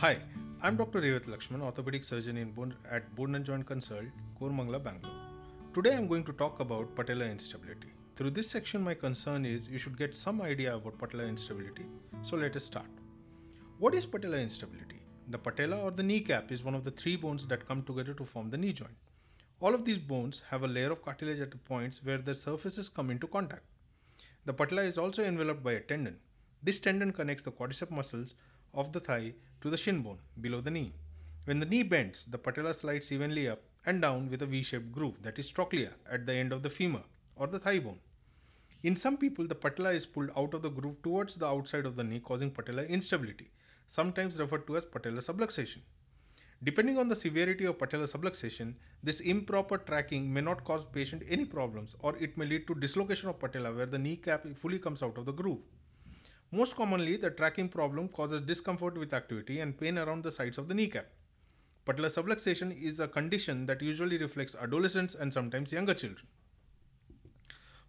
Hi, I'm Dr. Rewat Laxman, orthopedic surgeon in Bone, at Bone and Joint Consult, Koramangala, Bangalore. Today I'm going to talk about patellar instability. Through this section, my concern is you should get some idea about patellar instability. So let us start. What is patellar instability? The patella or the kneecap is one of the three bones that come together to form the knee joint. All of these bones have a layer of cartilage at the points where their surfaces come into contact. The patella is also enveloped by a tendon. This tendon connects the quadricep muscles of the thigh to the shin bone below the knee. When the knee bends, the patella slides evenly up and down with a V shaped groove that is trochlea at the end of the femur or the thigh bone. In some people, the patella is pulled out of the groove towards the outside of the knee, causing patellar instability, sometimes referred to as patellar subluxation. Depending on the severity of patellar subluxation, this improper tracking may not cause patient any problems or it may lead to dislocation of patella where the kneecap fully comes out of the groove. Most commonly, the tracking problem causes discomfort with activity and pain around the sides of the kneecap. Patellar subluxation is a condition that usually reflects adolescents and sometimes younger children.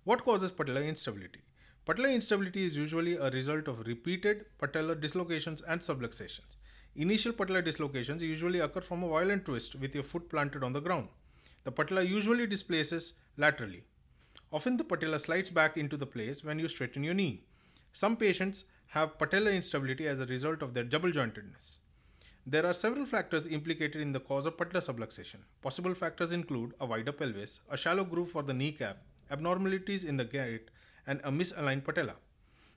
What causes patellar instability? Patellar instability is usually a result of repeated patellar dislocations and subluxations. Initial patellar dislocations usually occur from a violent twist with your foot planted on the ground. The patella usually displaces laterally. Often the patella slides back into the place when you straighten your knee. Some patients have patellar instability as a result of their double jointedness. There are several factors implicated in the cause of patellar subluxation. Possible factors include a wider pelvis, a shallow groove for the kneecap, abnormalities in the gait, and a misaligned patella.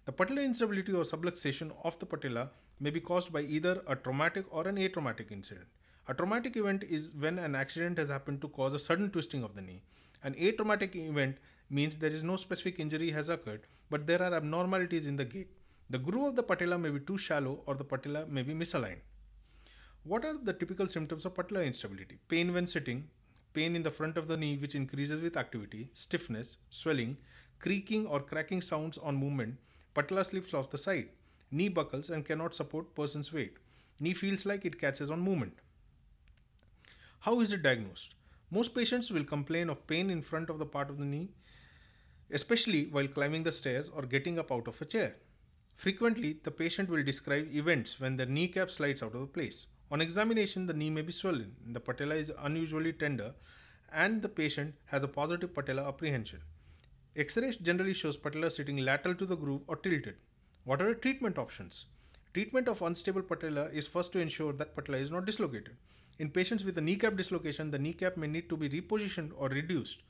The patellar instability or subluxation of the patella may be caused by either a traumatic or an atraumatic incident. A traumatic event is when an accident has happened to cause a sudden twisting of the knee. An atraumatic event means there is no specific injury has occurred, but there are abnormalities in the gait. The groove of the patella may be too shallow or the patella may be misaligned. What are the typical symptoms of patellar instability? Pain when sitting, pain in the front of the knee which increases with activity, stiffness, swelling, creaking or cracking sounds on movement, patella slips off the side, knee buckles and cannot support person's weight. Knee feels like it catches on movement. How is it diagnosed? Most patients will complain of pain in front of the part of the knee, especially while climbing the stairs or getting up out of a chair. Frequently, the patient will describe events when their kneecap slides out of place. On examination, the knee may be swollen, the patella is unusually tender, and the patient has a positive patellar apprehension. X-ray generally shows patella sitting lateral to the groove or tilted. What are the treatment options? Treatment of unstable patella is first to ensure that patella is not dislocated. In patients with a kneecap dislocation, the kneecap may need to be repositioned or reduced.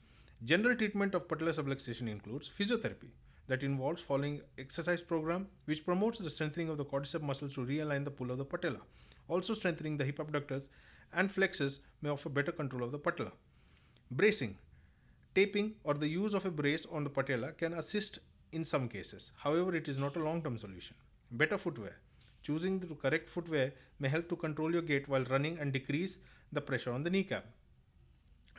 General treatment of patellar subluxation includes physiotherapy that involves following exercise program which promotes the strengthening of the quadricep muscles to realign the pull of the patella. Also strengthening the hip abductors and flexors may offer better control of the patella. Bracing, taping or the use of a brace on the patella can assist in some cases. However, it is not a long-term solution. Better footwear. Choosing the correct footwear may help to control your gait while running and decrease the pressure on the kneecap.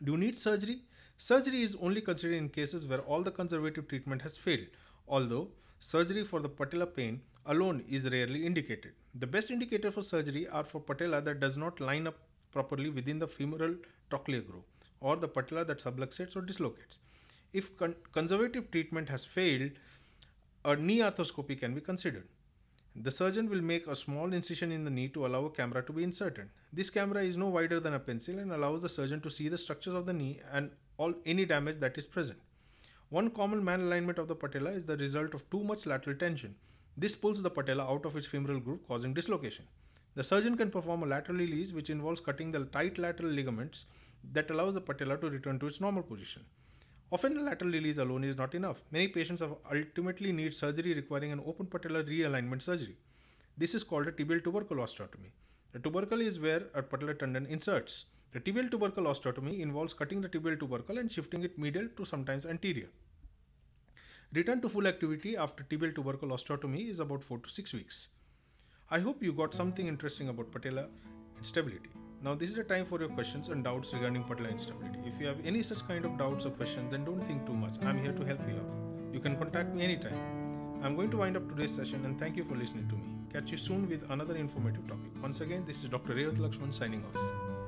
Do you need surgery? Surgery is only considered in cases where all the conservative treatment has failed, although surgery for the patella pain alone is rarely indicated. The best indicator for surgery are for patella that does not line up properly within the femoral trochlear groove or the patella that subluxates or dislocates. If con- conservative treatment has failed, a knee arthroscopy can be considered. The surgeon will make a small incision in the knee to allow a camera to be inserted. This camera is no wider than a pencil and allows the surgeon to see the structures of the knee and all any damage that is present. One common malalignment of the patella is the result of too much lateral tension. This pulls the patella out of its femoral groove, causing dislocation. The surgeon can perform a lateral release, which involves cutting the tight lateral ligaments that allows the patella to return to its normal position. Often, lateral release alone is not enough. Many patients ultimately need surgery requiring an open patellar realignment surgery. This is called a tibial tubercle osteotomy. The tubercle is where a patellar tendon inserts. The tibial tubercle osteotomy involves cutting the tibial tubercle and shifting it medial to sometimes anterior. Return to full activity after tibial tubercle osteotomy is about 4 to 6 weeks. I hope you got something interesting about patella instability. Now, this is the time for your questions and doubts regarding patellar instability. If you have any such kind of doubts or questions, then don't think too much. I'm here to help you out. You can contact me anytime. I'm going to wind up today's session and thank you for listening to me. Catch you soon with another informative topic. Once again, this is Dr. Rewat Laxman signing off.